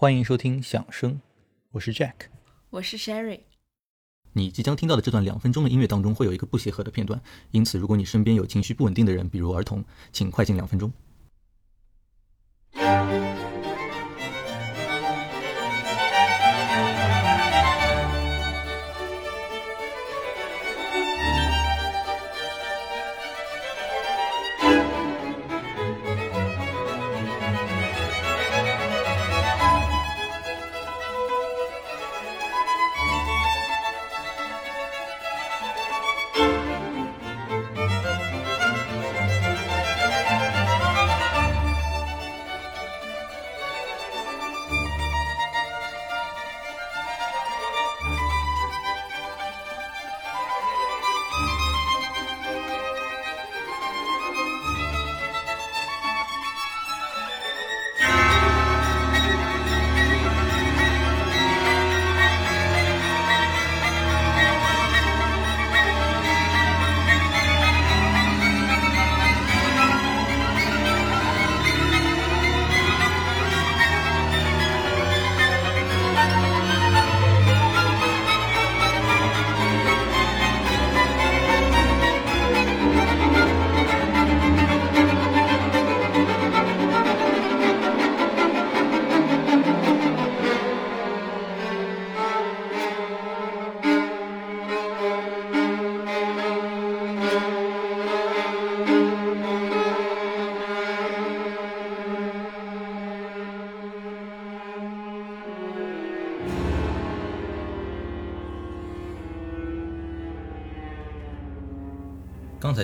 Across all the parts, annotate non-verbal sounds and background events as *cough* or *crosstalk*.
欢迎收听响声，我是 Jack，我是 Sherry。你即将听到的这段两分钟的音乐当中会有一个不协和的片段，因此如果你身边有情绪不稳定的人，比如儿童，请快进两分钟。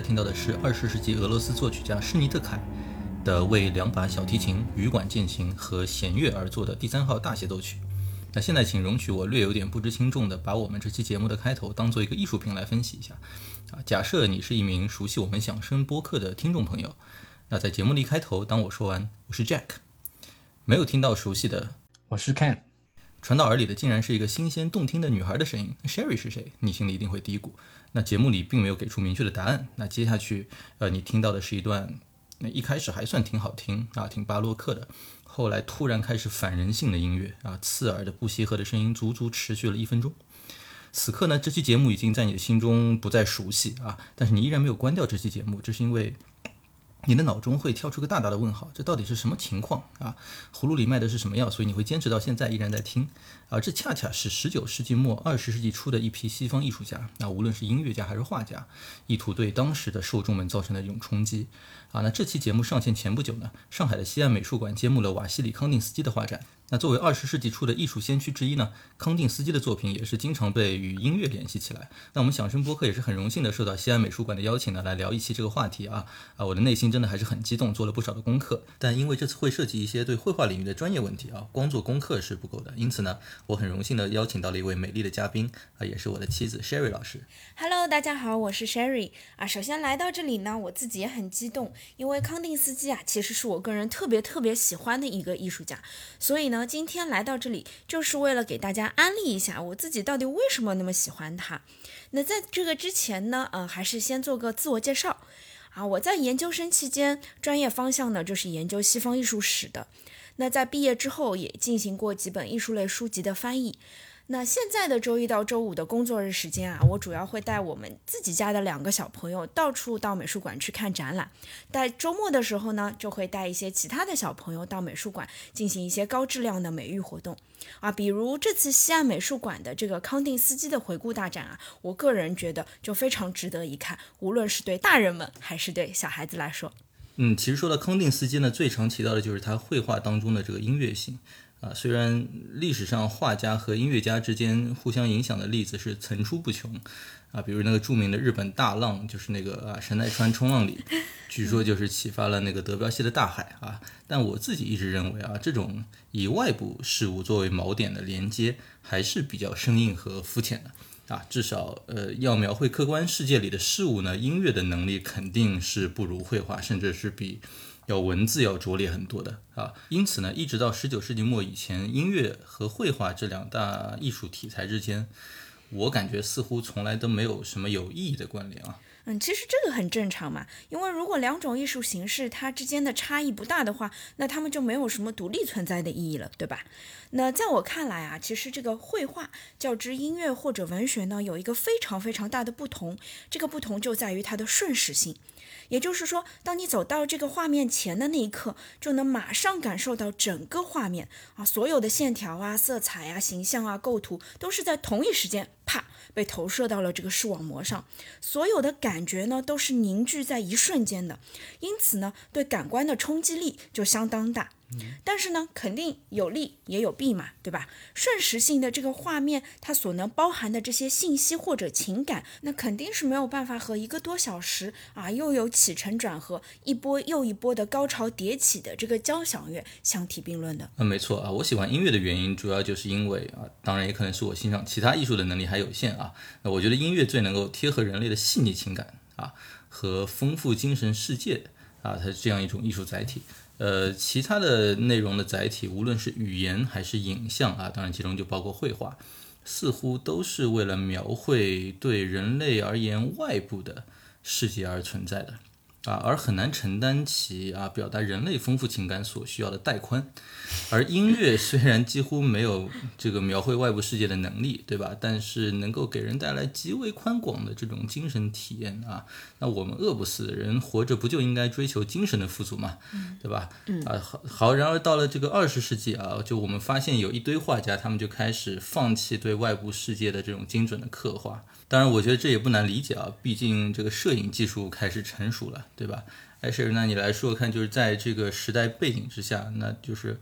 听到的是二十世纪俄罗斯作曲家施尼特凯的为两把小提琴、羽管键琴和弦乐而作的第三号大协奏曲。那现在请容许我略有点不知轻重的把我们这期节目的开头当做一个艺术品来分析一下。啊，假设你是一名熟悉我们响声播客的听众朋友，那在节目的一开头，当我说完我是 Jack，没有听到熟悉的我是 Ken，传到耳里的竟然是一个新鲜动听的女孩的声音。Sherry 是谁？你心里一定会嘀咕。那节目里并没有给出明确的答案。那接下去，呃，你听到的是一段，那一开始还算挺好听啊，挺巴洛克的，后来突然开始反人性的音乐啊，刺耳的不协和的声音，足足持续了一分钟。此刻呢，这期节目已经在你的心中不再熟悉啊，但是你依然没有关掉这期节目，这是因为。你的脑中会跳出个大大的问号，这到底是什么情况啊？葫芦里卖的是什么药？所以你会坚持到现在依然在听，啊，这恰恰是十九世纪末二十世纪初的一批西方艺术家，那无论是音乐家还是画家，意图对当时的受众们造成的一种冲击，啊，那这期节目上线前不久呢，上海的西岸美术馆揭幕了瓦西里康定斯基的画展。那作为二十世纪初的艺术先驱之一呢，康定斯基的作品也是经常被与音乐联系起来。那我们响声播客也是很荣幸的受到西安美术馆的邀请呢，来聊一期这个话题啊啊，我的内心真的还是很激动，做了不少的功课。但因为这次会涉及一些对绘画领域的专业问题啊，光做功课是不够的。因此呢，我很荣幸的邀请到了一位美丽的嘉宾啊，也是我的妻子 Sherry 老师。Hello，大家好，我是 Sherry 啊。首先来到这里呢，我自己也很激动，因为康定斯基啊，其实是我个人特别特别喜欢的一个艺术家，所以呢，今天来到这里就是为了给大家安利一下我自己到底为什么那么喜欢它。那在这个之前呢，呃，还是先做个自我介绍啊。我在研究生期间，专业方向呢就是研究西方艺术史的。那在毕业之后，也进行过几本艺术类书籍的翻译。那现在的周一到周五的工作日时间啊，我主要会带我们自己家的两个小朋友到处到美术馆去看展览。在周末的时候呢，就会带一些其他的小朋友到美术馆进行一些高质量的美育活动啊，比如这次西岸美术馆的这个康定斯基的回顾大展啊，我个人觉得就非常值得一看，无论是对大人们还是对小孩子来说。嗯，其实说到康定斯基呢，最常提到的就是他绘画当中的这个音乐性。啊，虽然历史上画家和音乐家之间互相影响的例子是层出不穷，啊，比如那个著名的日本大浪，就是那个啊神奈川冲浪里，据说就是启发了那个德彪西的大海啊。但我自己一直认为啊，这种以外部事物作为锚点的连接还是比较生硬和肤浅的啊。至少呃，要描绘客观世界里的事物呢，音乐的能力肯定是不如绘画，甚至是比。要文字要拙劣很多的啊，因此呢，一直到十九世纪末以前，音乐和绘画这两大艺术题材之间，我感觉似乎从来都没有什么有意义的关联啊。嗯，其实这个很正常嘛，因为如果两种艺术形式它之间的差异不大的话，那它们就没有什么独立存在的意义了，对吧？那在我看来啊，其实这个绘画较之音乐或者文学呢，有一个非常非常大的不同，这个不同就在于它的瞬时性。也就是说，当你走到这个画面前的那一刻，就能马上感受到整个画面啊，所有的线条啊、色彩啊、形象啊、构图，都是在同一时间啪被投射到了这个视网膜上，所有的感觉呢都是凝聚在一瞬间的，因此呢，对感官的冲击力就相当大。但是呢，肯定有利也有弊嘛，对吧？瞬时性的这个画面，它所能包含的这些信息或者情感，那肯定是没有办法和一个多小时啊，又有起承转合，一波又一波的高潮迭起的这个交响乐相提并论的。嗯，没错啊，我喜欢音乐的原因，主要就是因为啊，当然也可能是我欣赏其他艺术的能力还有限啊。那我觉得音乐最能够贴合人类的细腻情感啊和丰富精神世界啊，它是这样一种艺术载体。呃，其他的内容的载体，无论是语言还是影像啊，当然其中就包括绘画，似乎都是为了描绘对人类而言外部的世界而存在的。啊，而很难承担起啊表达人类丰富情感所需要的带宽，而音乐虽然几乎没有这个描绘外部世界的能力，对吧？但是能够给人带来极为宽广的这种精神体验啊。那我们饿不死的人活着不就应该追求精神的富足嘛，对吧？啊，好，好。然而到了这个二十世纪啊，就我们发现有一堆画家，他们就开始放弃对外部世界的这种精准的刻画。当然，我觉得这也不难理解啊，毕竟这个摄影技术开始成熟了，对吧？哎，是，那你来说看，就是在这个时代背景之下，那就是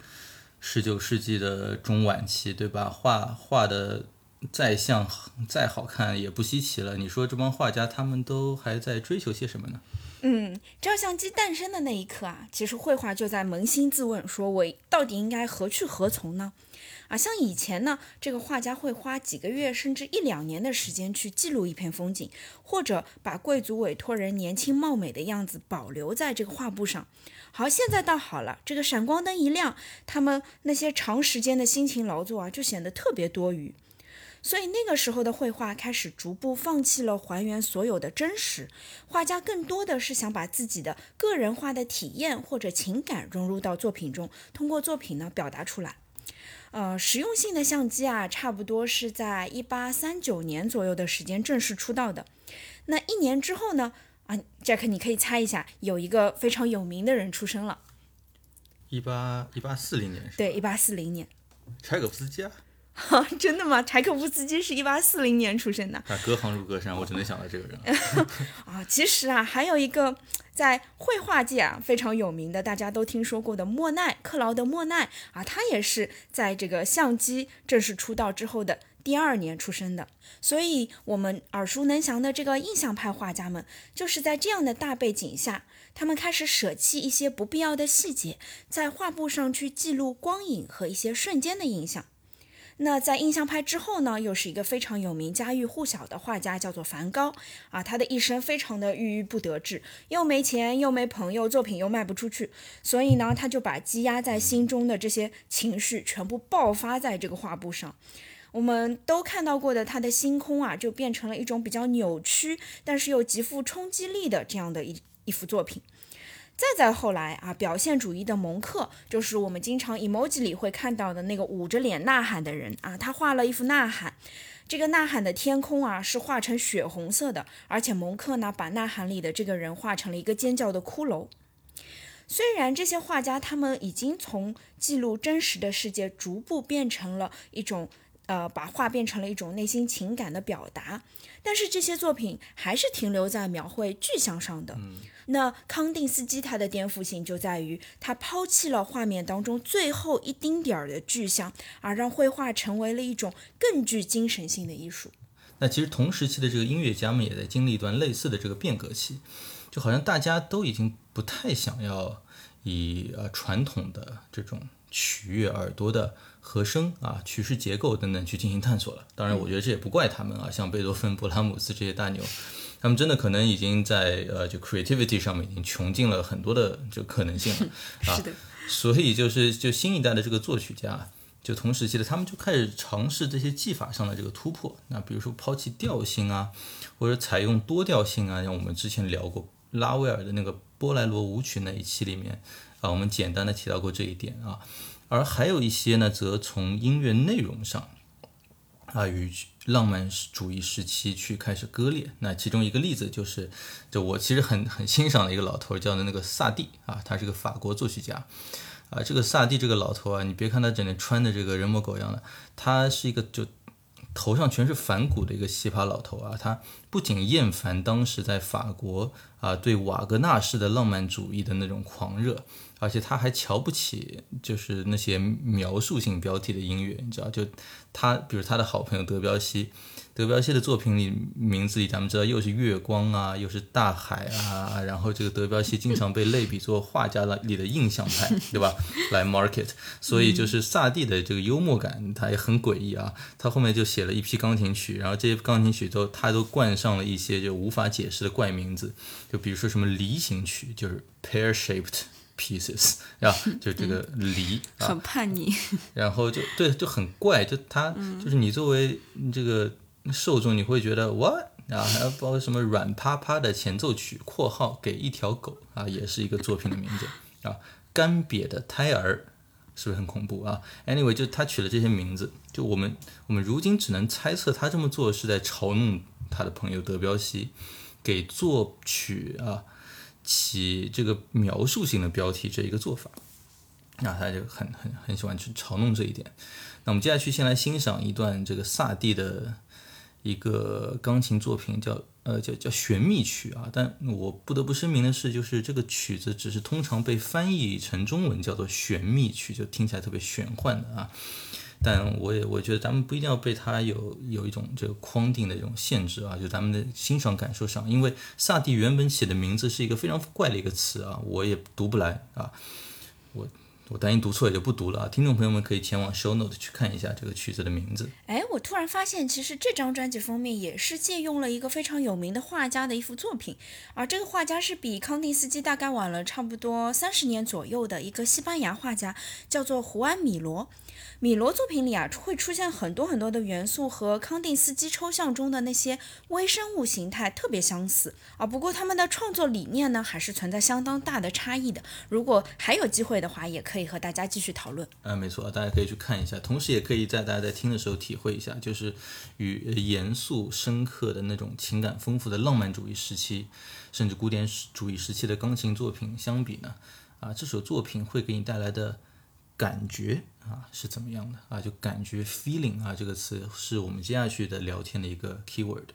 十九世纪的中晚期，对吧？画画的再像再好看也不稀奇了。你说这帮画家他们都还在追求些什么呢？嗯，照相机诞生的那一刻啊，其实绘画就在扪心自问：说我到底应该何去何从呢？啊，像以前呢，这个画家会花几个月甚至一两年的时间去记录一片风景，或者把贵族委托人年轻貌美的样子保留在这个画布上。好，现在倒好了，这个闪光灯一亮，他们那些长时间的辛勤劳作啊，就显得特别多余。所以那个时候的绘画开始逐步放弃了还原所有的真实，画家更多的是想把自己的个人化的体验或者情感融入到作品中，通过作品呢表达出来。呃，实用性的相机啊，差不多是在一八三九年左右的时间正式出道的。那一年之后呢？啊，Jack，你可以猜一下，有一个非常有名的人出生了。一八一八四零年是？对，一八四零年。柴可夫斯基啊。*laughs* 真的吗？柴可夫斯基是一八四零年出生的。啊，隔行如隔山，我只能想到这个人。*laughs* 啊，其实啊，还有一个在绘画界啊非常有名的，大家都听说过的莫奈，克劳德·莫奈啊，他也是在这个相机正式出道之后的第二年出生的。所以，我们耳熟能详的这个印象派画家们，就是在这样的大背景下，他们开始舍弃一些不必要的细节，在画布上去记录光影和一些瞬间的影响。那在印象派之后呢，又是一个非常有名、家喻户晓的画家，叫做梵高啊。他的一生非常的郁郁不得志，又没钱，又没朋友，作品又卖不出去，所以呢，他就把积压在心中的这些情绪全部爆发在这个画布上。我们都看到过的他的星空啊，就变成了一种比较扭曲，但是又极富冲击力的这样的一一幅作品。再再后来啊，表现主义的蒙克就是我们经常 emoji 里会看到的那个捂着脸呐喊的人啊，他画了一幅呐喊，这个呐喊的天空啊是画成血红色的，而且蒙克呢把呐喊里的这个人画成了一个尖叫的骷髅。虽然这些画家他们已经从记录真实的世界逐步变成了一种。呃，把画变成了一种内心情感的表达，但是这些作品还是停留在描绘具象上的。那康定斯基他的颠覆性就在于，他抛弃了画面当中最后一丁点儿的具象，而让绘画成为了一种更具精神性的艺术。那其实同时期的这个音乐家们也在经历一段类似的这个变革期，就好像大家都已经不太想要以呃传统的这种取悦耳朵的。和声啊，曲式结构等等去进行探索了。当然，我觉得这也不怪他们啊，像贝多芬、*laughs* 勃拉姆斯这些大牛，他们真的可能已经在呃，就 creativity 上面已经穷尽了很多的这个可能性了 *laughs* 啊。是的。所以就是就新一代的这个作曲家，就同时期的，他们就开始尝试这些技法上的这个突破。那比如说抛弃调性啊，或者采用多调性啊，像我们之前聊过拉威尔的那个波莱罗舞曲那一期里面啊，我们简单的提到过这一点啊。而还有一些呢，则从音乐内容上啊与浪漫主义时期去开始割裂。那其中一个例子就是，就我其实很很欣赏的一个老头，叫的那个萨蒂啊，他是个法国作曲家。啊，这个萨蒂这个老头啊，你别看他整天穿的这个人模狗样的，他是一个就头上全是反骨的一个奇葩老头啊。他不仅厌烦当时在法国啊对瓦格纳式的浪漫主义的那种狂热，而且他还瞧不起就是那些描述性标题的音乐，你知道？就他，比如他的好朋友德彪西。德彪西的作品里名字里，咱们知道又是月光啊，又是大海啊，然后这个德彪西经常被类比作画家的里的印象派，对吧？来 market，所以就是萨蒂的这个幽默感，他也很诡异啊。他后面就写了一批钢琴曲，然后这些钢琴曲都他都冠上了一些就无法解释的怪名字，就比如说什么梨形曲，就是 pear-shaped pieces，*laughs* *laughs* 啊，就这个梨，很叛逆，*laughs* 然后就对，就很怪，就他就是你作为这个。受众你会觉得 what 啊，还有包括什么软趴趴的前奏曲（括号给一条狗）啊，也是一个作品的名字啊。干瘪的胎儿是不是很恐怖啊？Anyway，就他取了这些名字，就我们我们如今只能猜测他这么做是在嘲弄他的朋友德彪西，给作曲啊起这个描述性的标题这一个做法。那他就很很很喜欢去嘲弄这一点。那我们接下去先来欣赏一段这个萨蒂的。一个钢琴作品叫呃叫叫玄秘曲啊，但我不得不声明的是，就是这个曲子只是通常被翻译成中文叫做玄秘曲，就听起来特别玄幻的啊。但我也我觉得咱们不一定要被它有有一种这个框定的这种限制啊，就咱们的欣赏感受上，因为萨蒂原本起的名字是一个非常怪的一个词啊，我也读不来啊，我。我担心读错也就不读了啊！听众朋友们可以前往 show note 去看一下这个曲子的名字。哎，我突然发现，其实这张专辑封面也是借用了一个非常有名的画家的一幅作品，而这个画家是比康定斯基大概晚了差不多三十年左右的一个西班牙画家，叫做胡安米罗。米罗作品里啊，会出现很多很多的元素和康定斯基抽象中的那些微生物形态特别相似啊。不过他们的创作理念呢，还是存在相当大的差异的。如果还有机会的话，也可以和大家继续讨论。啊，没错，大家可以去看一下，同时也可以在大家在听的时候体会一下，就是与严肃深刻的那种情感丰富的浪漫主义时期，甚至古典主义时期的钢琴作品相比呢，啊，这首作品会给你带来的感觉。啊，是怎么样的啊？就感觉 feeling 啊，这个词是我们接下去的聊天的一个 keyword。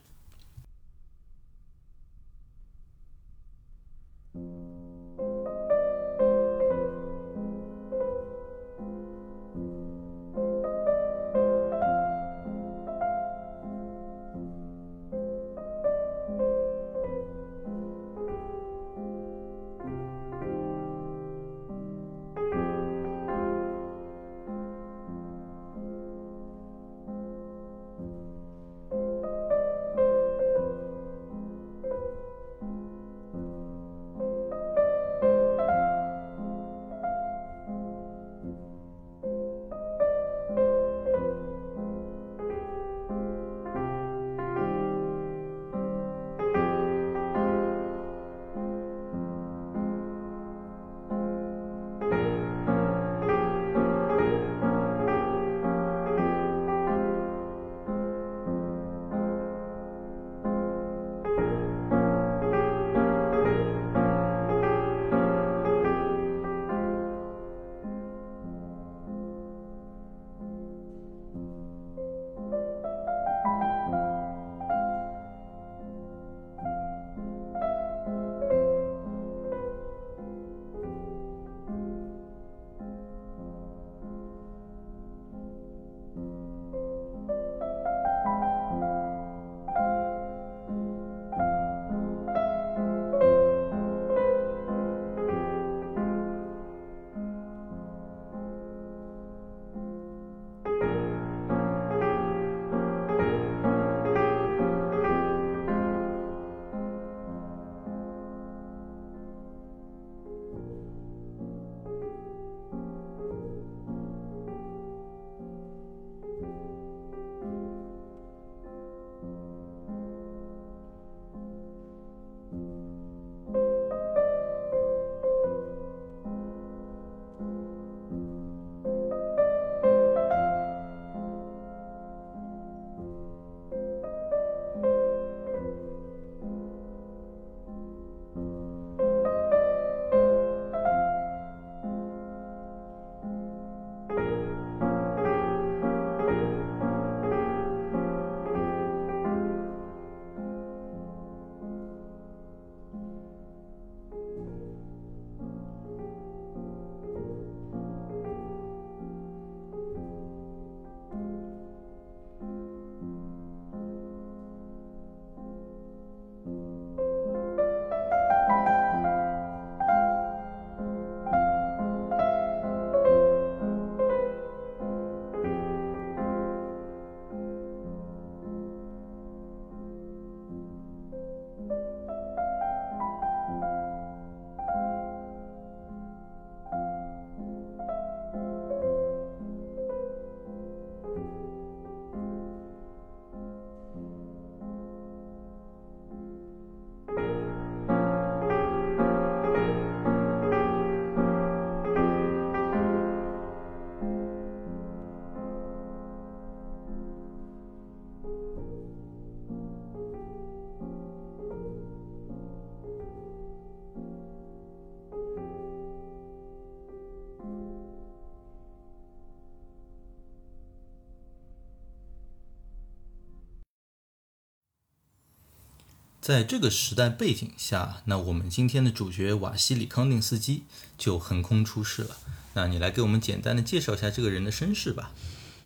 在这个时代背景下，那我们今天的主角瓦西里康定斯基就横空出世了。那你来给我们简单的介绍一下这个人的身世吧。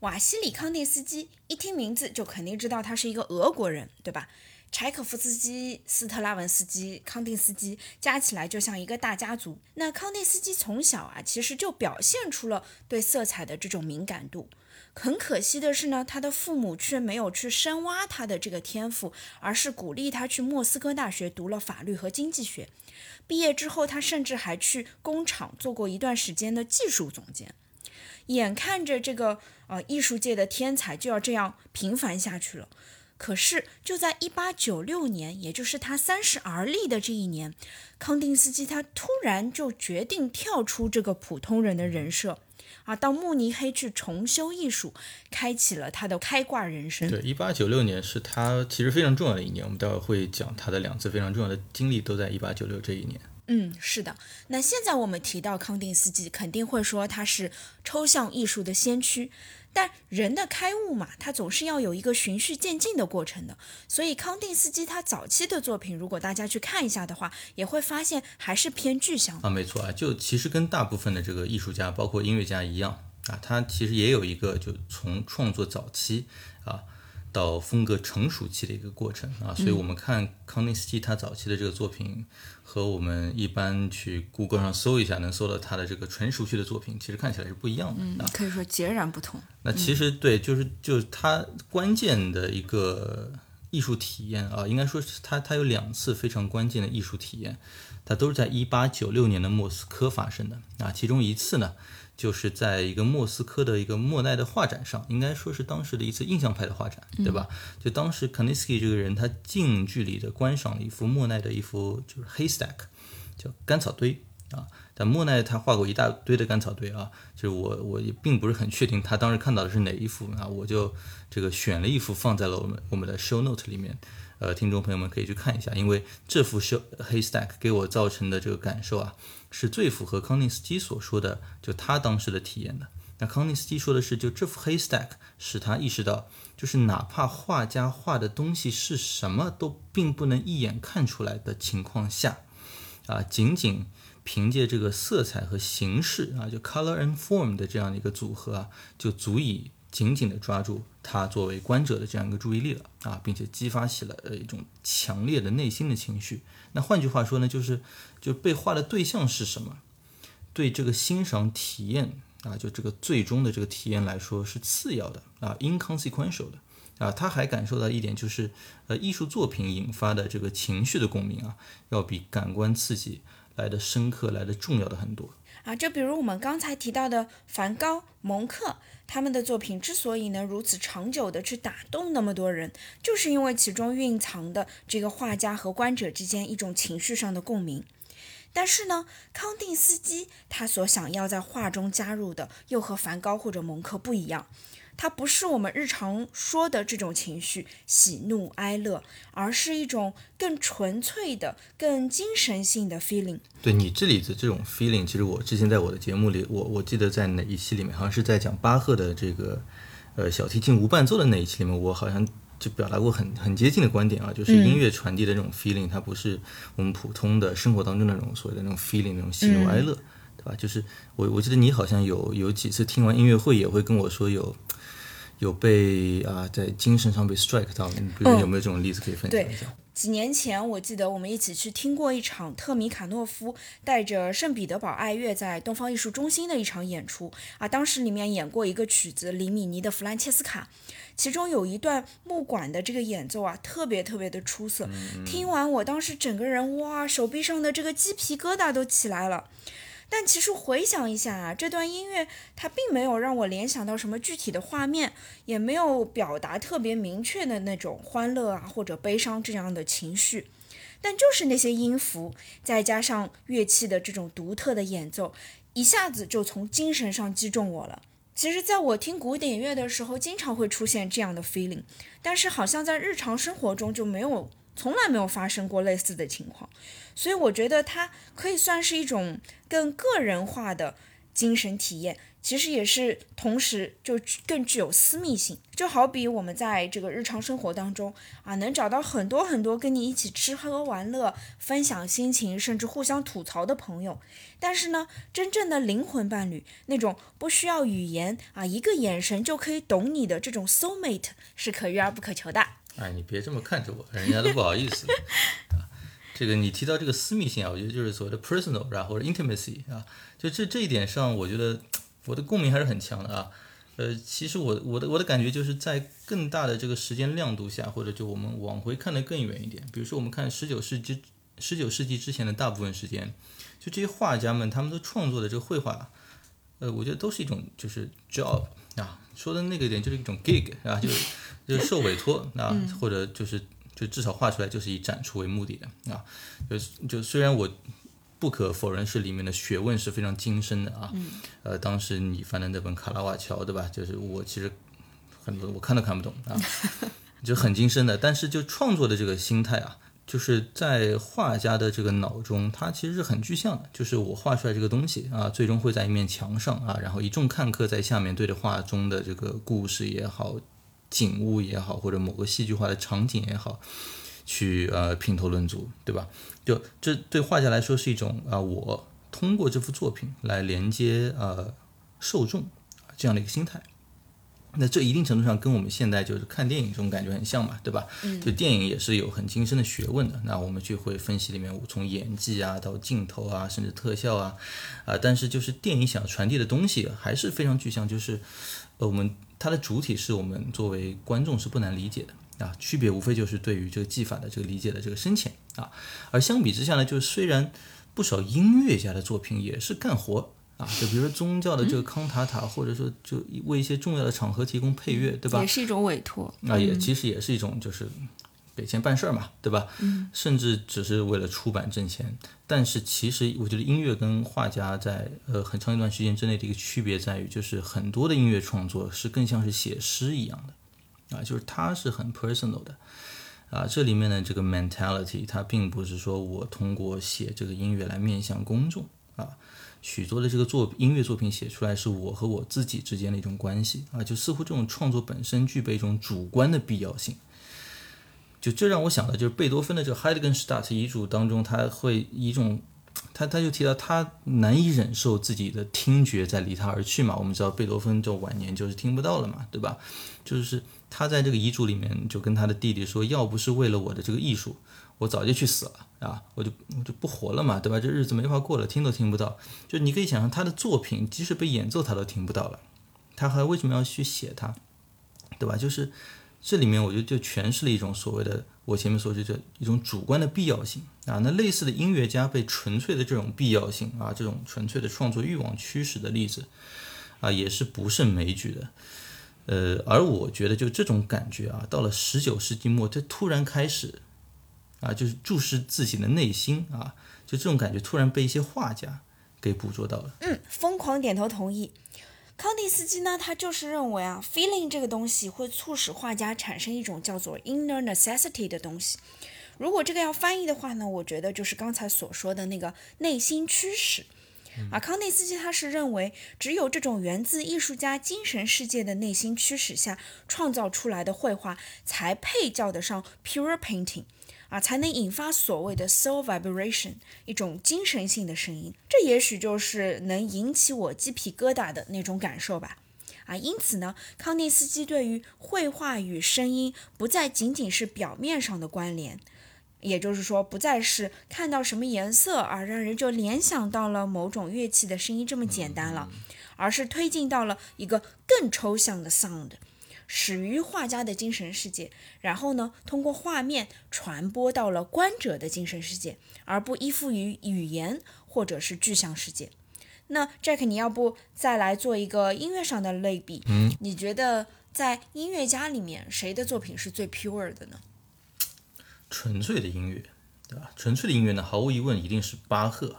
瓦西里康定斯基一听名字就肯定知道他是一个俄国人，对吧？柴可夫斯基、斯特拉文斯基、康定斯基加起来就像一个大家族。那康定斯基从小啊，其实就表现出了对色彩的这种敏感度。很可惜的是呢，他的父母却没有去深挖他的这个天赋，而是鼓励他去莫斯科大学读了法律和经济学。毕业之后，他甚至还去工厂做过一段时间的技术总监。眼看着这个呃艺术界的天才就要这样平凡下去了。可是，就在一八九六年，也就是他三十而立的这一年，康定斯基他突然就决定跳出这个普通人的人设，啊，到慕尼黑去重修艺术，开启了他的开挂人生。对，一八九六年是他其实非常重要的一年，我们待会儿会讲他的两次非常重要的经历都在一八九六这一年。嗯，是的。那现在我们提到康定斯基，肯定会说他是抽象艺术的先驱。但人的开悟嘛，他总是要有一个循序渐进的过程的。所以康定斯基他早期的作品，如果大家去看一下的话，也会发现还是偏具象啊。没错啊，就其实跟大部分的这个艺术家，包括音乐家一样啊，他其实也有一个就从创作早期啊。到风格成熟期的一个过程啊，所以我们看康定斯基他早期的这个作品，和我们一般去 Google 上搜一下能搜到他的这个纯熟悉的作品，其实看起来是不一样的嗯，可以说截然不同。那其实对，就是就是他关键的一个艺术体验啊，应该说是他他有两次非常关键的艺术体验，它都是在一八九六年的莫斯科发生的啊，其中一次呢。就是在一个莫斯科的一个莫奈的画展上，应该说是当时的一次印象派的画展，对吧？就当时 k a n i s k y 这个人，他近距离的观赏了一幅莫奈的一幅就是 haystack，叫干草堆啊。但莫奈他画过一大堆的干草堆啊，就是我我也并不是很确定他当时看到的是哪一幅啊，我就这个选了一幅放在了我们我们的 show note 里面，呃，听众朋友们可以去看一下，因为这幅 show haystack 给我造成的这个感受啊。是最符合康定斯基所说的，就他当时的体验的。那康定斯基说的是，就这幅黑 stack 使他意识到，就是哪怕画家画的东西是什么，都并不能一眼看出来的情况下，啊，仅仅凭借这个色彩和形式啊，就 color and form 的这样的一个组合啊，就足以。紧紧地抓住他作为观者的这样一个注意力了啊，并且激发起了呃一种强烈的内心的情绪。那换句话说呢，就是就被画的对象是什么，对这个欣赏体验啊，就这个最终的这个体验来说是次要的啊，inconsequential 的啊。他还感受到一点就是，呃，艺术作品引发的这个情绪的共鸣啊，要比感官刺激来的深刻，来的重要的很多。啊，就比如我们刚才提到的梵高、蒙克，他们的作品之所以能如此长久的去打动那么多人，就是因为其中蕴藏的这个画家和观者之间一种情绪上的共鸣。但是呢，康定斯基他所想要在画中加入的，又和梵高或者蒙克不一样。它不是我们日常说的这种情绪，喜怒哀乐，而是一种更纯粹的、更精神性的 feeling。对你这里的这种 feeling，其实我之前在我的节目里，我我记得在哪一期里面，好像是在讲巴赫的这个呃小提琴无伴奏的那一期里面，我好像就表达过很很接近的观点啊，就是音乐传递的这种 feeling，它不是我们普通的生活当中那种所谓的那种 feeling，那种喜怒哀乐，对吧？就是我我记得你好像有有几次听完音乐会也会跟我说有。有被啊，在精神上被 strike 到，你比如有没有这种例子可以分享一下？几年前，我记得我们一起去听过一场特米卡诺夫带着圣彼得堡爱乐在东方艺术中心的一场演出啊。当时里面演过一个曲子，里米尼的弗兰切斯卡，其中有一段木管的这个演奏啊，特别特别的出色。听完，我当时整个人哇，手臂上的这个鸡皮疙瘩都起来了。但其实回想一下啊，这段音乐它并没有让我联想到什么具体的画面，也没有表达特别明确的那种欢乐啊或者悲伤这样的情绪，但就是那些音符，再加上乐器的这种独特的演奏，一下子就从精神上击中我了。其实，在我听古典乐的时候，经常会出现这样的 feeling，但是好像在日常生活中就没有。从来没有发生过类似的情况，所以我觉得它可以算是一种更个人化的精神体验，其实也是同时就更具有私密性，就好比我们在这个日常生活当中啊，能找到很多很多跟你一起吃喝玩乐、分享心情，甚至互相吐槽的朋友。但是呢，真正的灵魂伴侣，那种不需要语言啊，一个眼神就可以懂你的这种 soul mate，是可遇而不可求的。哎，你别这么看着我，人家都不好意思。*laughs* 这个你提到这个私密性啊，我觉得就是所谓的 personal，然后或者 intimacy 啊，就这这一点上，我觉得。我的共鸣还是很强的啊，呃，其实我我的我的感觉就是在更大的这个时间亮度下，或者就我们往回看得更远一点，比如说我们看十九世纪十九世纪之前的大部分时间，就这些画家们他们都创作的这个绘画，呃，我觉得都是一种就是 job 啊，说的那个点就是一种 gig 啊，就是就是受委托啊，或者就是就至少画出来就是以展出为目的的啊，就就虽然我。不可否认是里面的学问是非常精深的啊，呃，当时你翻的那本卡拉瓦乔，对吧？就是我其实很多我看都看不懂啊，*laughs* 就很精深的。但是就创作的这个心态啊，就是在画家的这个脑中，它其实是很具象的。就是我画出来这个东西啊，最终会在一面墙上啊，然后一众看客在下面对着画中的这个故事也好、景物也好，或者某个戏剧化的场景也好。去呃评头论足，对吧？就这对画家来说是一种啊，我通过这幅作品来连接呃受众这样的一个心态。那这一定程度上跟我们现在就是看电影这种感觉很像嘛，对吧？嗯。就电影也是有很精深的学问的。那我们就会分析里面从演技啊到镜头啊，甚至特效啊啊，但是就是电影想传递的东西还是非常具象，就是呃我们它的主体是我们作为观众是不难理解的。啊，区别无非就是对于这个技法的这个理解的这个深浅啊，而相比之下呢，就是虽然不少音乐家的作品也是干活啊，就比如说宗教的这个康塔塔，或者说就为一些重要的场合提供配乐，对吧？也是一种委托。啊，也其实也是一种就是给钱办事儿嘛，对吧？嗯。甚至只是为了出版挣钱，但是其实我觉得音乐跟画家在呃很长一段时间之内的一个区别在于，就是很多的音乐创作是更像是写诗一样的。啊，就是它是很 personal 的，啊，这里面的这个 mentality，它并不是说我通过写这个音乐来面向公众啊，许多的这个作音乐作品写出来是我和我自己之间的一种关系啊，就似乎这种创作本身具备一种主观的必要性，就这让我想到就是贝多芬的这个 Heiligenstadt 遗嘱当中，他会一种。他他就提到他难以忍受自己的听觉在离他而去嘛，我们知道贝多芬就晚年就是听不到了嘛，对吧？就是他在这个遗嘱里面就跟他的弟弟说，要不是为了我的这个艺术，我早就去死了啊，我就我就不活了嘛，对吧？这日子没法过了，听都听不到。就你可以想象他的作品，即使被演奏他都听不到了，他还为什么要去写它，对吧？就是这里面我觉得就诠释了一种所谓的。我前面说的一种主观的必要性啊，那类似的音乐家被纯粹的这种必要性啊，这种纯粹的创作欲望驱使的例子啊，也是不胜枚举的。呃，而我觉得就这种感觉啊，到了十九世纪末，它突然开始啊，就是注视自己的内心啊，就这种感觉突然被一些画家给捕捉到了。嗯，疯狂点头同意。康定斯基呢，他就是认为啊，feeling 这个东西会促使画家产生一种叫做 inner necessity 的东西。如果这个要翻译的话呢，我觉得就是刚才所说的那个内心驱使。啊，康定斯基他是认为，只有这种源自艺术家精神世界的内心驱使下创造出来的绘画，才配叫得上 pure painting。啊，才能引发所谓的 soul vibration，一种精神性的声音。这也许就是能引起我鸡皮疙瘩的那种感受吧。啊，因此呢，康定斯基对于绘画与声音不再仅仅是表面上的关联，也就是说，不再是看到什么颜色而让人就联想到了某种乐器的声音这么简单了，而是推进到了一个更抽象的 sound。始于画家的精神世界，然后呢，通过画面传播到了观者的精神世界，而不依附于语言或者是具象世界。那 Jack，你要不再来做一个音乐上的类比？嗯，你觉得在音乐家里面，谁的作品是最 pure 的呢？纯粹的音乐，对吧？纯粹的音乐呢，毫无疑问一定是巴赫。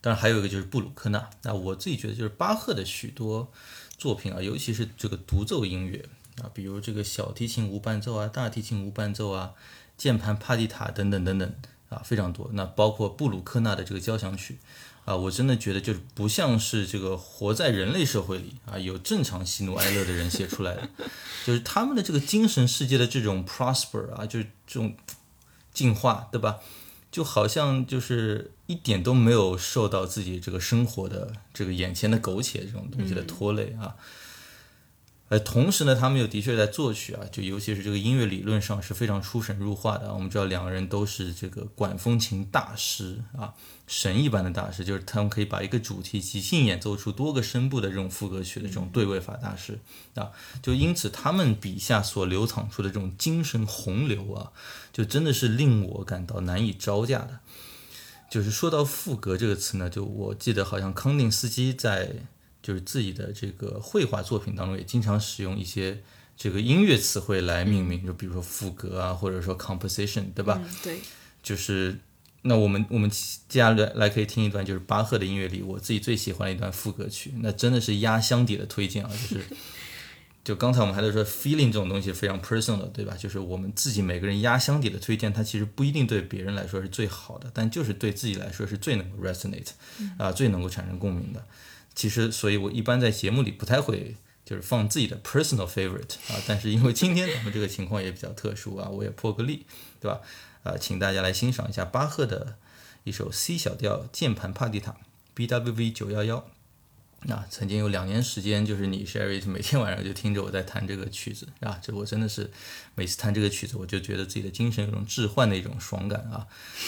当然，还有一个就是布鲁克纳。那我自己觉得，就是巴赫的许多。作品啊，尤其是这个独奏音乐啊，比如这个小提琴无伴奏啊，大提琴无伴奏啊，键盘帕蒂塔等等等等啊，非常多。那包括布鲁克纳的这个交响曲啊，我真的觉得就是不像是这个活在人类社会里啊有正常喜怒哀乐的人写出来的，就是他们的这个精神世界的这种 prosper 啊，就是这种进化，对吧？就好像就是一点都没有受到自己这个生活的这个眼前的苟且这种东西的拖累啊。呃，同时呢，他们又的确在作曲啊，就尤其是这个音乐理论上是非常出神入化的。我们知道两个人都是这个管风琴大师啊，神一般的大师，就是他们可以把一个主题即兴演奏出多个声部的这种副歌曲的这种对位法大师啊。就因此，他们笔下所流淌出的这种精神洪流啊，就真的是令我感到难以招架的。就是说到副歌这个词呢，就我记得好像康定斯基在。就是自己的这个绘画作品当中，也经常使用一些这个音乐词汇来命名，就比如说副歌啊，或者说 composition，对吧？对。就是那我们我们接下来来可以听一段，就是巴赫的音乐里我自己最喜欢的一段副歌曲，那真的是压箱底的推荐啊！就是 *laughs* 就刚才我们还在说 feeling 这种东西非常 personal，对吧？就是我们自己每个人压箱底的推荐，它其实不一定对别人来说是最好的，但就是对自己来说是最能够 resonate 啊，最能够产生共鸣的。其实，所以我一般在节目里不太会就是放自己的 personal favorite 啊，但是因为今天咱们这个情况也比较特殊啊，我也破个例，对吧？啊，请大家来欣赏一下巴赫的一首 C 小调键盘帕蒂塔 BWV 九幺幺。那曾经有两年时间，就是你 Sherry 每天晚上就听着我在弹这个曲子啊，这我真的是每次弹这个曲子，我就觉得自己的精神有种置换的一种爽感啊。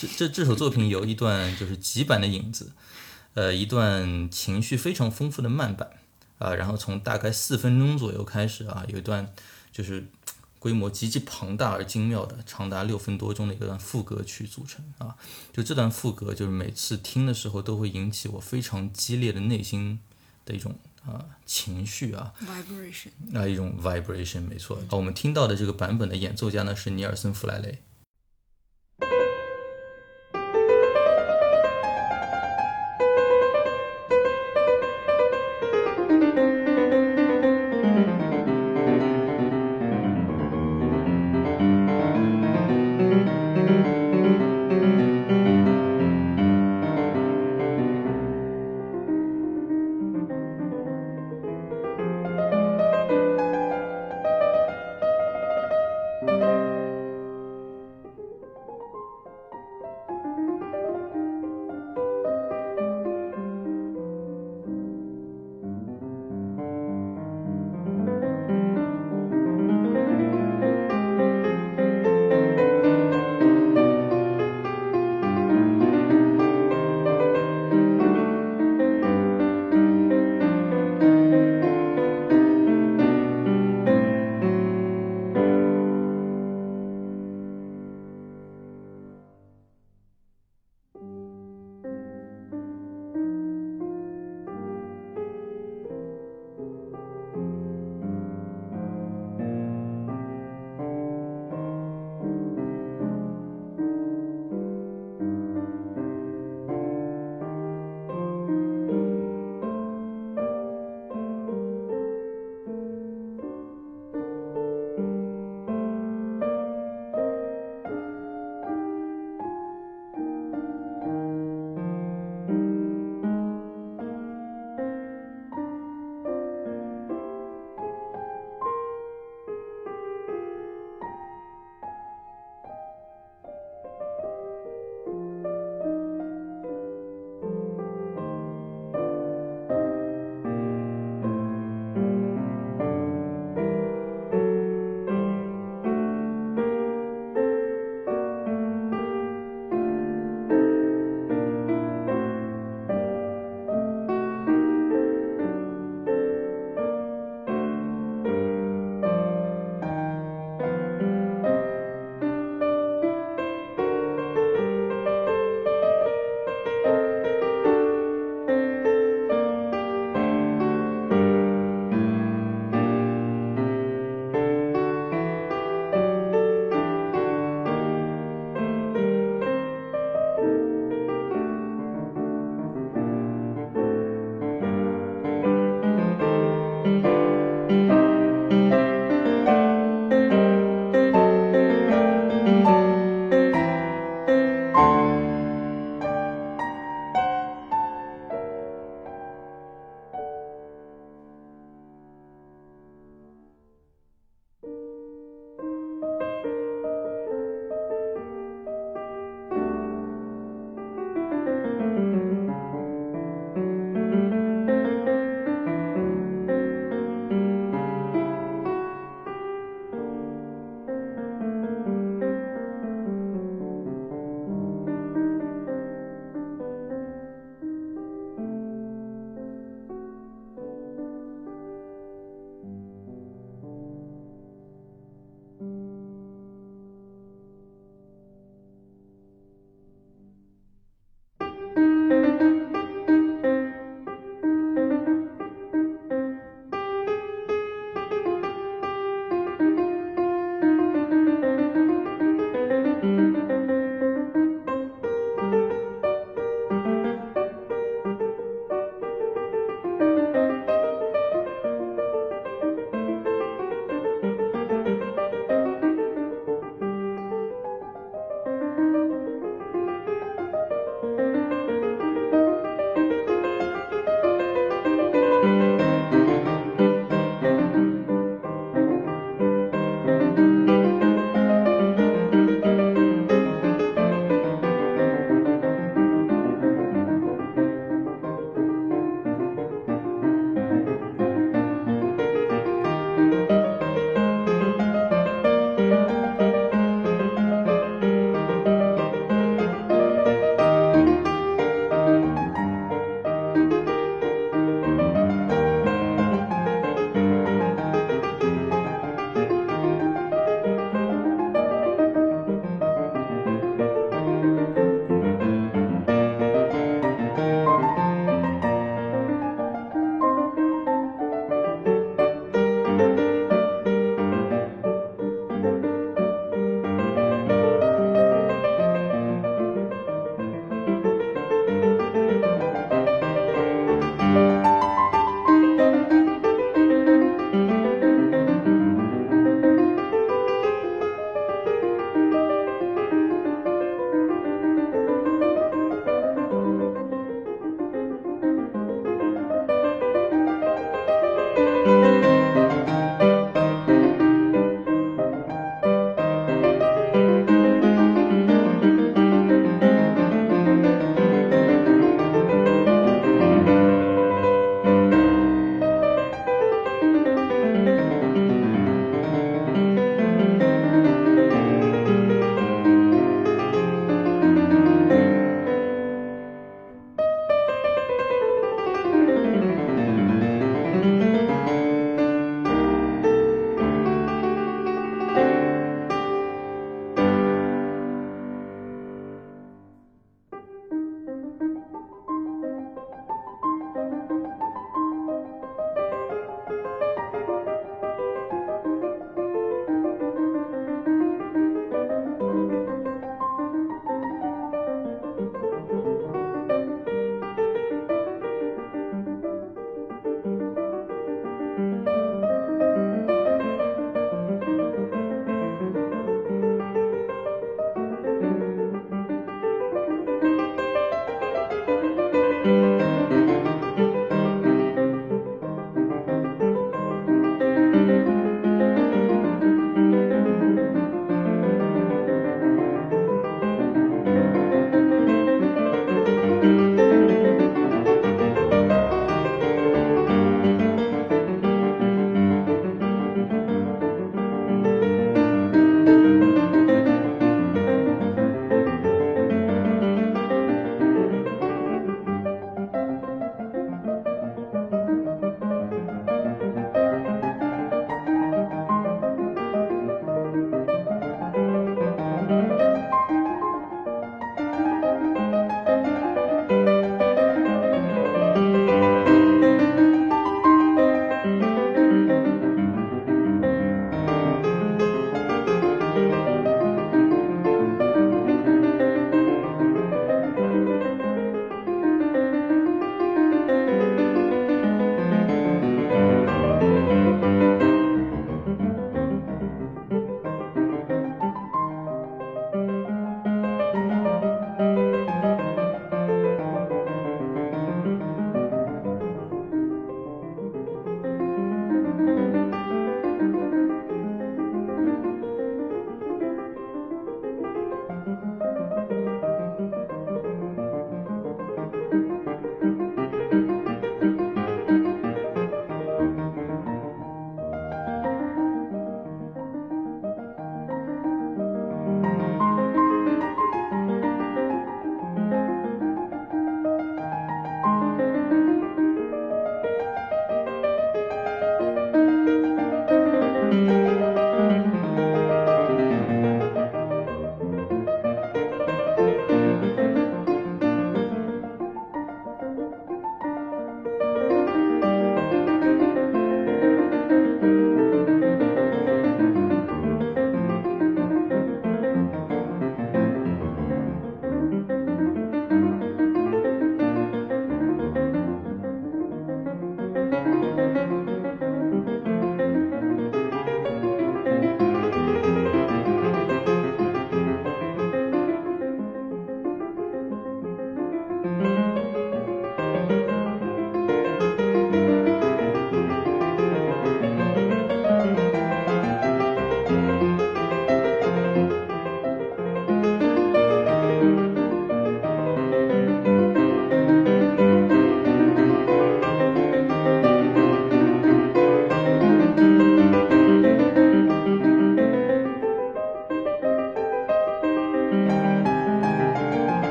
这这这首作品有一段就是极版的影子。呃，一段情绪非常丰富的慢板啊，然后从大概四分钟左右开始啊，有一段就是规模极其庞大而精妙的，长达六分多钟的一段副歌曲组成啊。就这段副歌，就是每次听的时候都会引起我非常激烈的内心的一种啊情绪啊，vibration 啊一种 vibration，没错。我们听到的这个版本的演奏家呢是尼尔森·弗莱雷。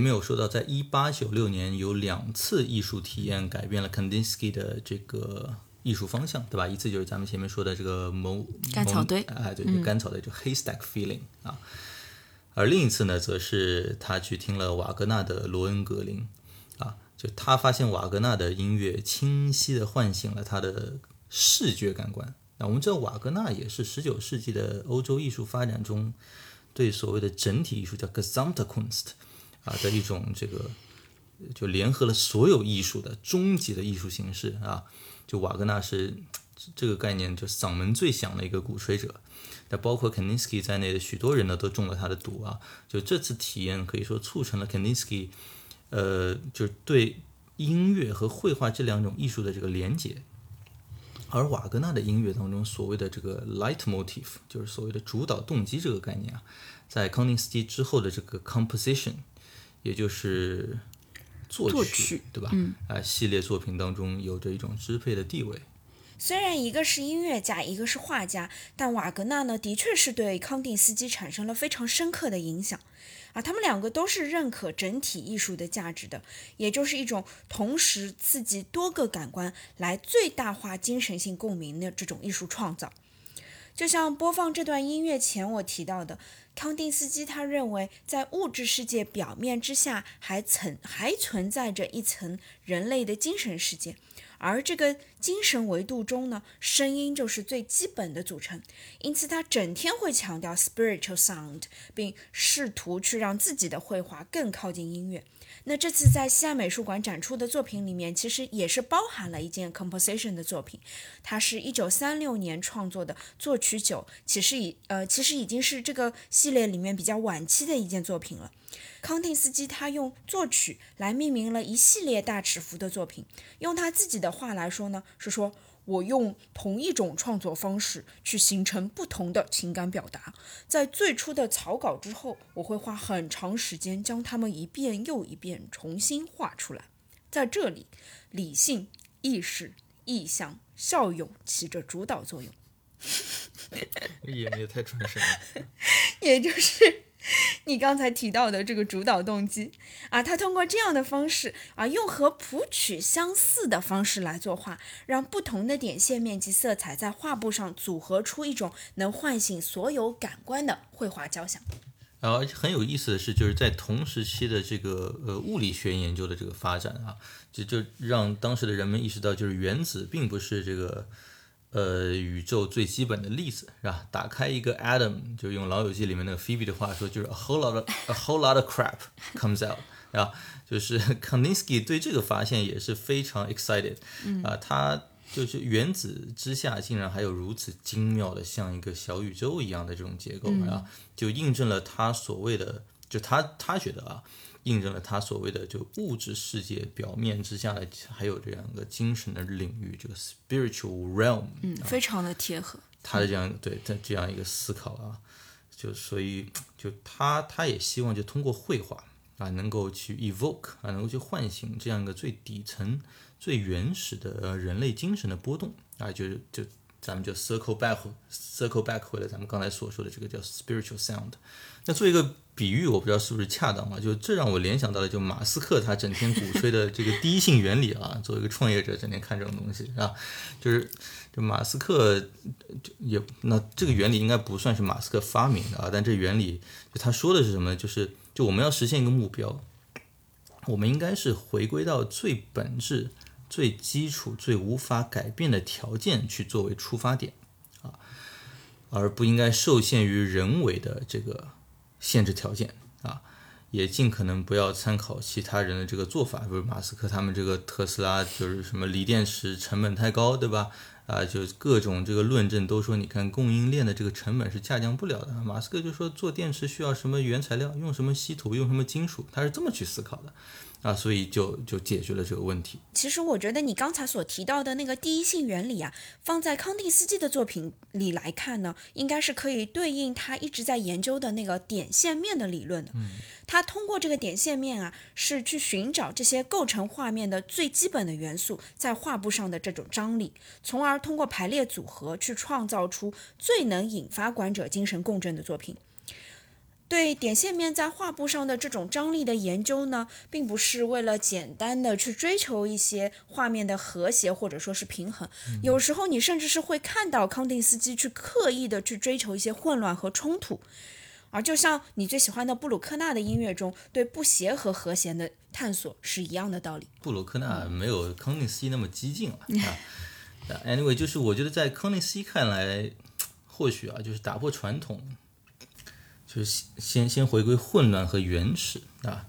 前面有说到，在一八九六年有两次艺术体验改变了 Kandinsky 的这个艺术方向，对吧？一次就是咱们前面说的这个某甘草堆，哎，对，就甘草堆，就 haystack feeling 啊。而另一次呢，则是他去听了瓦格纳的《罗恩格林》，啊，就他发现瓦格纳的音乐清晰地唤醒了他的视觉感官。那我们知道，瓦格纳也是十九世纪的欧洲艺术发展中对所谓的整体艺术叫 Gesamtkunst 啊的一种这个，就联合了所有艺术的终极的艺术形式啊。就瓦格纳是这个概念就嗓门最响的一个鼓吹者。那包括 Kandinsky 在内的许多人呢，都中了他的毒啊！就这次体验可以说促成了 Kandinsky，呃，就是对音乐和绘画这两种艺术的这个连接。而瓦格纳的音乐当中所谓的这个 light motif，就是所谓的主导动机这个概念啊，在康定斯基之后的这个 composition，也就是作曲，对吧？嗯。啊，系列作品当中有着一种支配的地位。虽然一个是音乐家，一个是画家，但瓦格纳呢，的确是对康定斯基产生了非常深刻的影响，啊，他们两个都是认可整体艺术的价值的，也就是一种同时刺激多个感官来最大化精神性共鸣的这种艺术创造。就像播放这段音乐前我提到的，康定斯基他认为，在物质世界表面之下，还存还存在着一层人类的精神世界。而这个精神维度中呢，声音就是最基本的组成，因此他整天会强调 spiritual sound，并试图去让自己的绘画更靠近音乐。那这次在西安美术馆展出的作品里面，其实也是包含了一件 composition 的作品，它是一九三六年创作的作曲九，其实已呃其实已经是这个系列里面比较晚期的一件作品了。康定斯基他用作曲来命名了一系列大尺幅的作品，用他自己的话来说呢，是说我用同一种创作方式去形成不同的情感表达，在最初的草稿之后，我会花很长时间将它们一遍又一遍重新画出来。在这里，理性、意识、意象、效用起着主导作用。*laughs* 演也太传神了，*laughs* 也就是。*laughs* 你刚才提到的这个主导动机啊，他通过这样的方式啊，用和谱曲相似的方式来作画，让不同的点线面及、色彩在画布上组合出一种能唤醒所有感官的绘画交响。然后很有意思的是，就是在同时期的这个呃物理学研究的这个发展啊，就就让当时的人们意识到，就是原子并不是这个。呃，宇宙最基本的例子是吧？打开一个 atom，就用《老友记》里面那个 Phoebe 的话说，就是 a whole lot of a whole lot of crap comes out 啊。就是 Kandinsky 对这个发现也是非常 excited 啊。他就是原子之下竟然还有如此精妙的像一个小宇宙一样的这种结构啊，就印证了他所谓的，就他他觉得啊。印证了他所谓的就物质世界表面之下的还有这样一个精神的领域，这个 spiritual realm，嗯，非常的贴合他的这样对他这样一个思考啊，就所以就他他也希望就通过绘画啊，能够去 evoke 啊，能够去唤醒这样一个最底层、最原始的人类精神的波动啊，就是就咱们就 circle back circle back 回来，咱们刚才所说的这个叫 spiritual sound。那做一个比喻，我不知道是不是恰当啊？就这让我联想到了，就马斯克他整天鼓吹的这个第一性原理啊。作为一个创业者，整天看这种东西啊，就是就马斯克也那这个原理应该不算是马斯克发明的啊，但这原理就他说的是什么？就是就我们要实现一个目标，我们应该是回归到最本质、最基础、最无法改变的条件去作为出发点啊，而不应该受限于人为的这个。限制条件啊，也尽可能不要参考其他人的这个做法，比如马斯克他们这个特斯拉就是什么锂电池成本太高，对吧？啊，就各种这个论证都说，你看供应链的这个成本是下降不了的。马斯克就说做电池需要什么原材料，用什么稀土，用什么金属，他是这么去思考的。啊，所以就就解决了这个问题。其实我觉得你刚才所提到的那个第一性原理啊，放在康定斯基的作品里来看呢，应该是可以对应他一直在研究的那个点线面的理论的。嗯，他通过这个点线面啊，是去寻找这些构成画面的最基本的元素在画布上的这种张力，从而通过排列组合去创造出最能引发观者精神共振的作品。对点线面在画布上的这种张力的研究呢，并不是为了简单的去追求一些画面的和谐或者说是平衡，有时候你甚至是会看到康定斯基去刻意的去追求一些混乱和冲突。而就像你最喜欢的布鲁克纳的音乐中对不协和和弦的探索是一样的道理。布鲁克纳没有康定斯基那么激进了 *laughs* 啊。Anyway，就是我觉得在康定斯基看来，或许啊，就是打破传统，就是先先回归混乱和原始啊，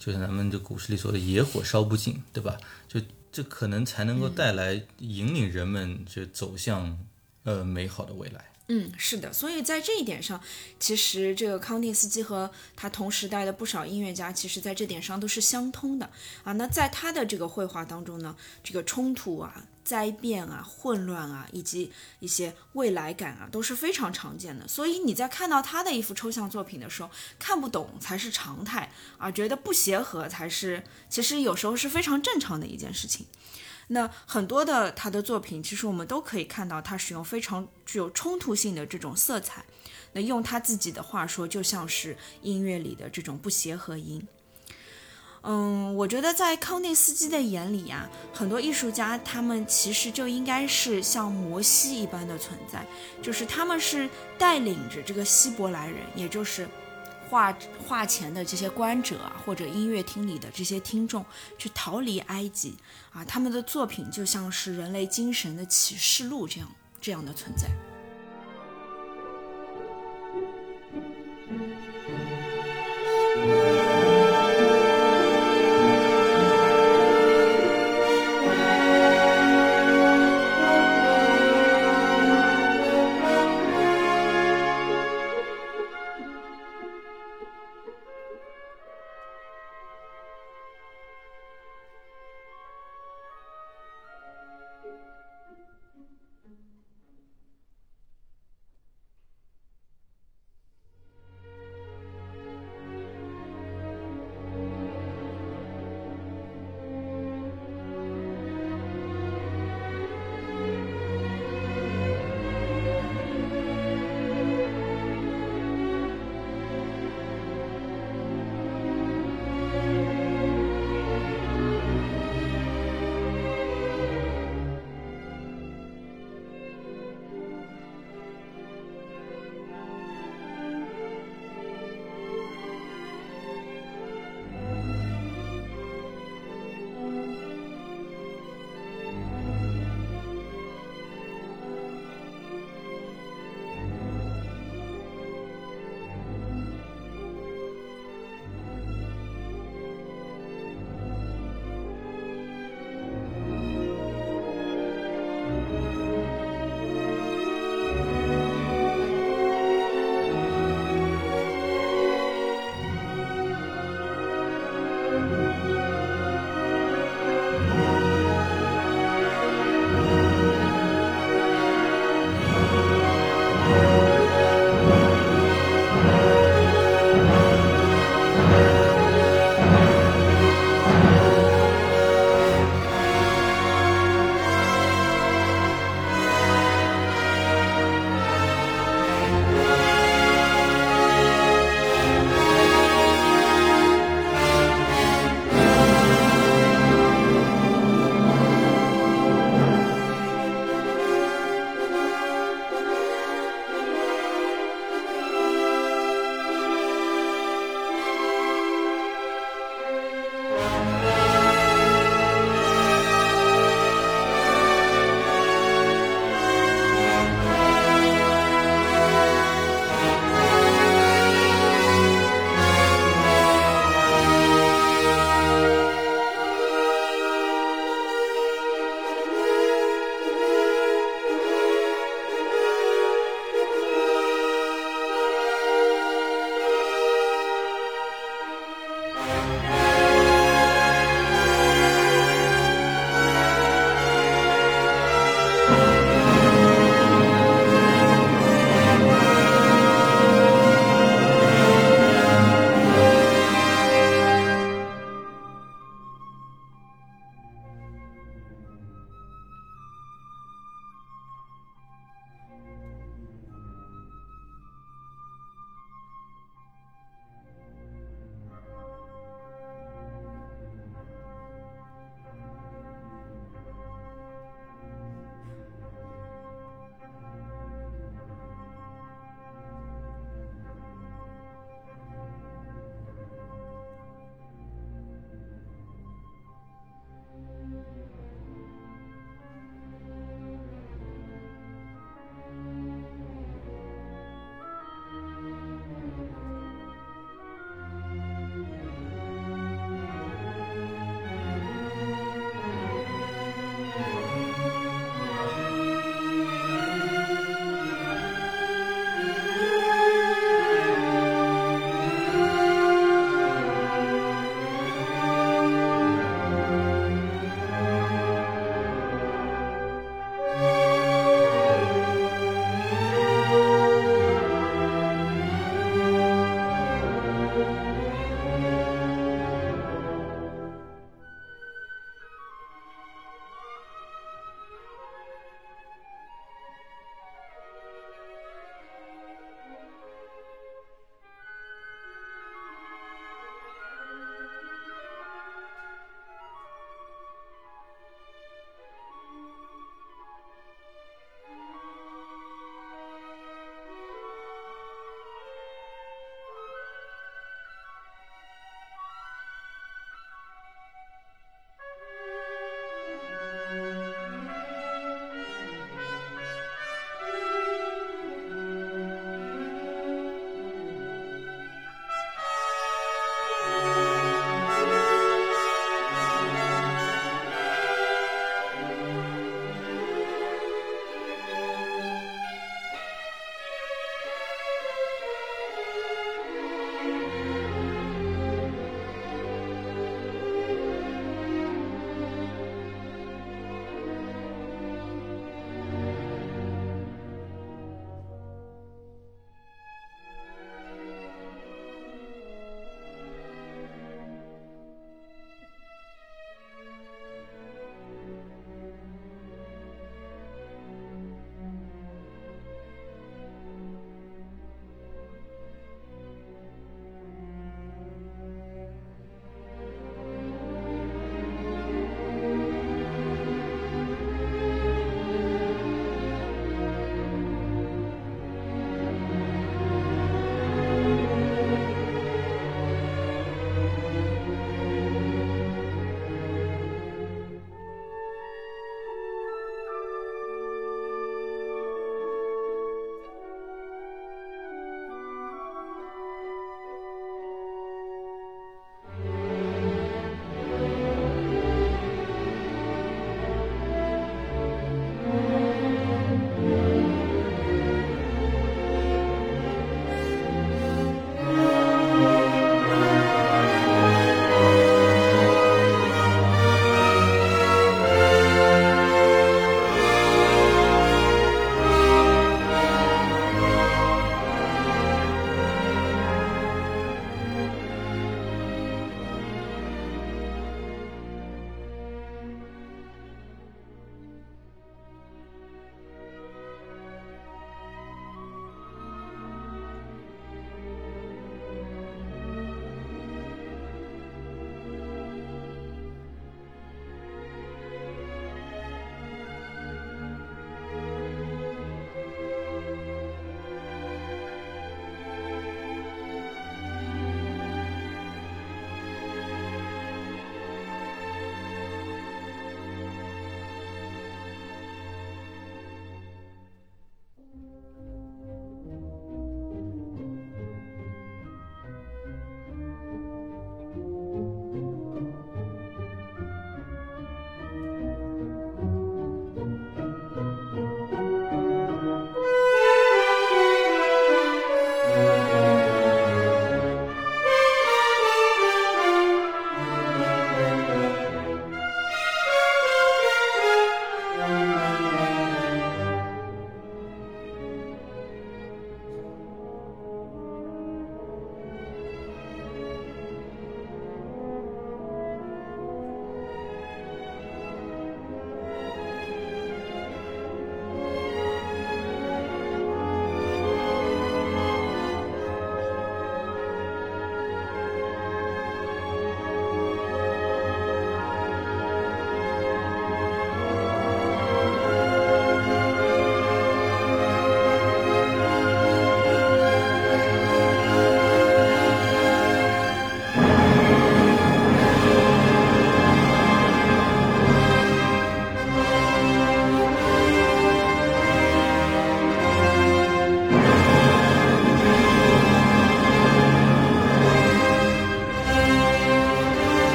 就像咱们这古诗里说的“野火烧不尽”，对吧？就这可能才能够带来引领人们就走向呃美好的未来。嗯，是的，所以在这一点上，其实这个康定斯基和他同时代的不少音乐家，其实在这点上都是相通的啊。那在他的这个绘画当中呢，这个冲突啊、灾变啊、混乱啊，以及一些未来感啊，都是非常常见的。所以你在看到他的一幅抽象作品的时候，看不懂才是常态啊，觉得不协和才是，其实有时候是非常正常的一件事情。那很多的他的作品，其实我们都可以看到他使用非常具有冲突性的这种色彩。那用他自己的话说，就像是音乐里的这种不协和音。嗯，我觉得在康定斯基的眼里呀，很多艺术家他们其实就应该是像摩西一般的存在，就是他们是带领着这个希伯来人，也就是。画画前的这些观者啊，或者音乐厅里的这些听众，去逃离埃及啊，他们的作品就像是人类精神的启示录这样这样的存在。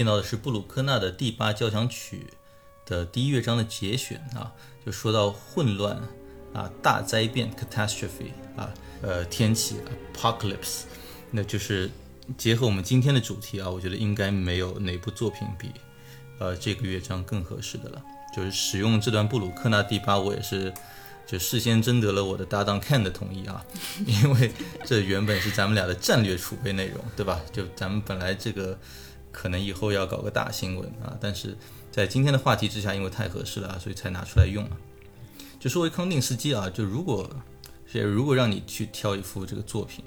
听到的是布鲁克纳的第八交响曲的第一乐章的节选啊，就说到混乱啊、大灾变 （catastrophe） 啊、呃天气 （apocalypse），那就是结合我们今天的主题啊，我觉得应该没有哪部作品比呃这个乐章更合适的了。就是使用这段布鲁克纳第八，我也是就事先征得了我的搭档 Ken 的同意啊，*laughs* 因为这原本是咱们俩的战略储备内容，对吧？就咱们本来这个可能以后要搞个大新闻啊，但是在今天的话题之下，因为太合适了啊，所以才拿出来用了。就说回康定斯基啊，就如果是如果让你去挑一幅这个作品，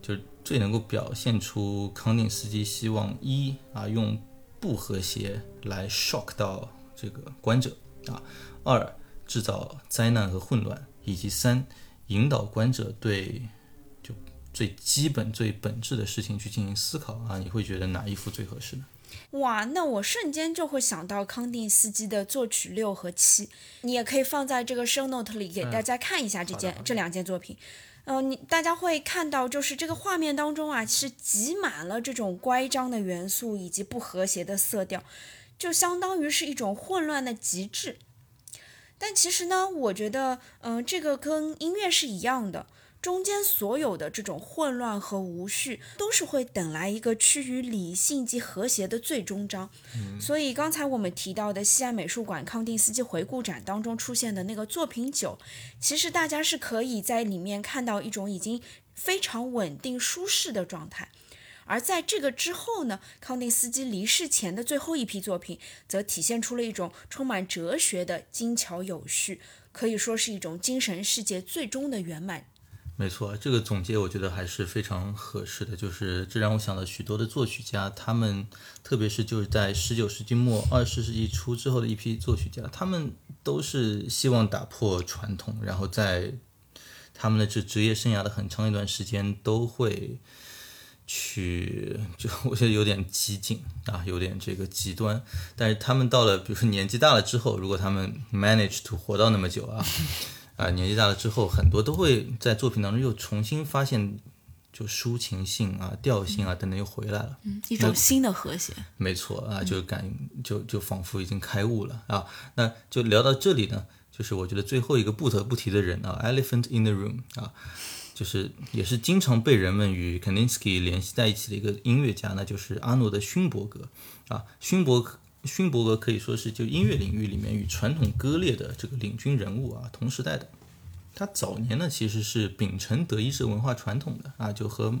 就最能够表现出康定斯基希望一啊用不和谐来 shock 到这个观者啊，二制造灾难和混乱，以及三引导观者对最基本、最本质的事情去进行思考啊，你会觉得哪一幅最合适呢？哇，那我瞬间就会想到康定斯基的作曲六和七，你也可以放在这个 show note 里给大家看一下这件、这两件作品。嗯、你大家会看到，就是这个画面当中啊，是挤满了这种乖张的元素以及不和谐的色调，就相当于是一种混乱的极致。但其实呢，我觉得，嗯、这个跟音乐是一样的，中间所有的这种混乱和无序，都是会等来一个趋于理性及和谐的最终章。所以刚才我们提到的西安美术馆康定斯基回顾展当中出现的那个作品九，其实大家是可以在里面看到一种已经非常稳定舒适的状态。而在这个之后呢，康定斯基离世前的最后一批作品，则体现出了一种充满哲学的精巧有序，可以说是一种精神世界最终的圆满。没错，这个总结我觉得还是非常合适的。就是这让我想到许多的作曲家，他们特别是就是在十九世纪末、二十世纪初之后的一批作曲家，他们都是希望打破传统，然后在他们的这职业生涯的很长一段时间都会去，就我觉得有点激进啊，有点这个极端。但是他们到了，比如说年纪大了之后，如果他们 manage to 活到那么久啊。啊，年纪大了之后，很多都会在作品当中又重新发现，就抒情性啊、调性啊等等又回来了。嗯，一种新的和谐。没错啊，就感就就仿佛已经开悟了啊。那就聊到这里呢，就是我觉得最后一个不得不提的人啊，Elephant in the Room 啊，就是也是经常被人们与 Kandinsky 联系在一起的一个音乐家，那就是阿诺德勋伯格啊，勋伯格。勋伯格可以说是就音乐领域里面与传统割裂的这个领军人物啊，同时代的。他早年呢其实是秉承德意志文化传统的啊，就和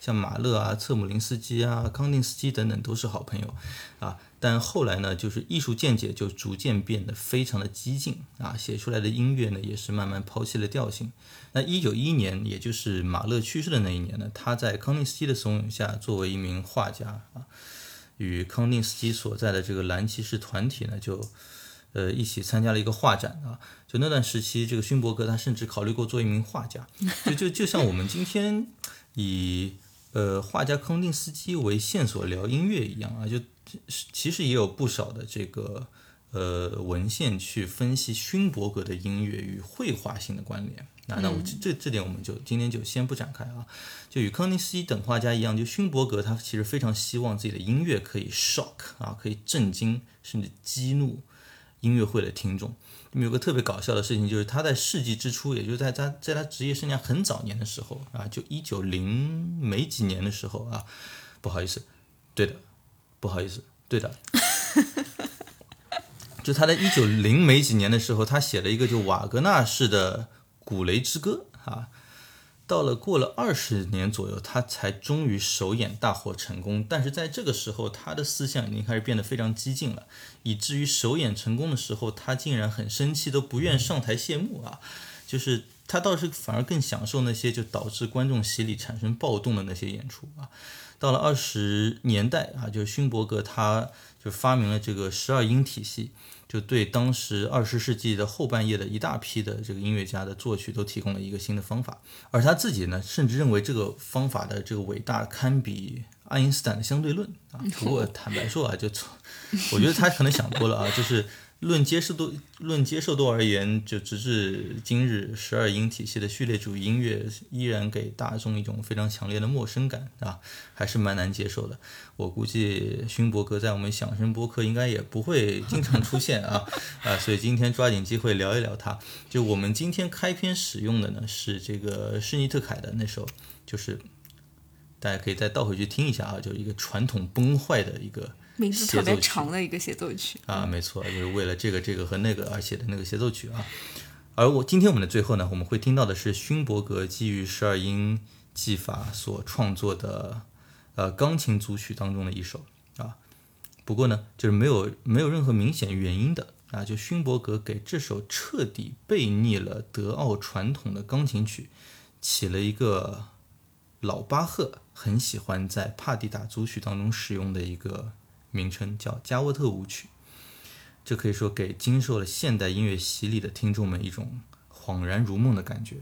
像马勒啊、策姆林斯基啊、康定斯基等等都是好朋友啊。但后来呢，就是艺术见解就逐渐变得非常的激进啊，写出来的音乐呢也是慢慢抛弃了调性。那一九一一年，也就是马勒去世的那一年呢，他在康定斯基的怂恿下，作为一名画家啊。与康定斯基所在的这个蓝骑士团体呢，就呃一起参加了一个画展啊。就那段时期，这个勋伯格他甚至考虑过做一名画家。*laughs* 就就就像我们今天以呃画家康定斯基为线索聊音乐一样啊，就其实也有不少的这个呃文献去分析勋伯格的音乐与绘画性的关联。那那我这这点我们就今天就先不展开啊。就与康定斯基等画家一样，就勋伯格他其实非常希望自己的音乐可以 shock 啊，可以震惊甚至激怒音乐会的听众。那么有个特别搞笑的事情，就是他在世纪之初，也就是在他在他职业生涯很早年的时候啊，就一九零没几年的时候啊，不好意思，对的，不好意思，对的。*laughs* 就他在一九零没几年的时候，他写了一个就瓦格纳式的《古雷之歌》啊。到了过了二十年左右，他才终于首演大获成功。但是在这个时候，他的思想已经开始变得非常激进了，以至于首演成功的时候，他竟然很生气，都不愿上台谢幕啊！就是他倒是反而更享受那些就导致观众席里产生暴动的那些演出啊。到了二十年代啊，就勋伯格他就发明了这个十二音体系。就对当时二十世纪的后半叶的一大批的这个音乐家的作曲都提供了一个新的方法，而他自己呢，甚至认为这个方法的这个伟大堪比爱因斯坦的相对论啊。不过 *laughs* 坦白说啊，就从我觉得他可能想多了啊，就是论接受度，论接受度而言，就直至今日，十二音体系的序列主义音乐依然给大众一种非常强烈的陌生感啊，还是蛮难接受的。我估计勋伯格在我们响声播客应该也不会经常出现 *laughs* 啊啊，所以今天抓紧机会聊一聊他。就我们今天开篇使用的呢是这个施尼特凯的那首，就是大家可以再倒回去听一下啊，就是一个传统崩坏的一个。名字特别长的一个协奏曲啊，没错，就是为了这个、这个和那个而写的那个协奏曲啊。而我今天我们的最后呢，我们会听到的是勋伯格基于十二音技法所创作的呃钢琴组曲当中的一首啊。不过呢，就是没有没有任何明显原因的啊，就勋伯格给这首彻底背逆了德奥传统的钢琴曲起了一个老巴赫很喜欢在帕蒂达组曲当中使用的一个。名称叫加沃特舞曲，这可以说给经受了现代音乐洗礼的听众们一种恍然如梦的感觉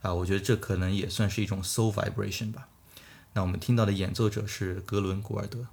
啊！我觉得这可能也算是一种 soul vibration 吧。那我们听到的演奏者是格伦·古尔德。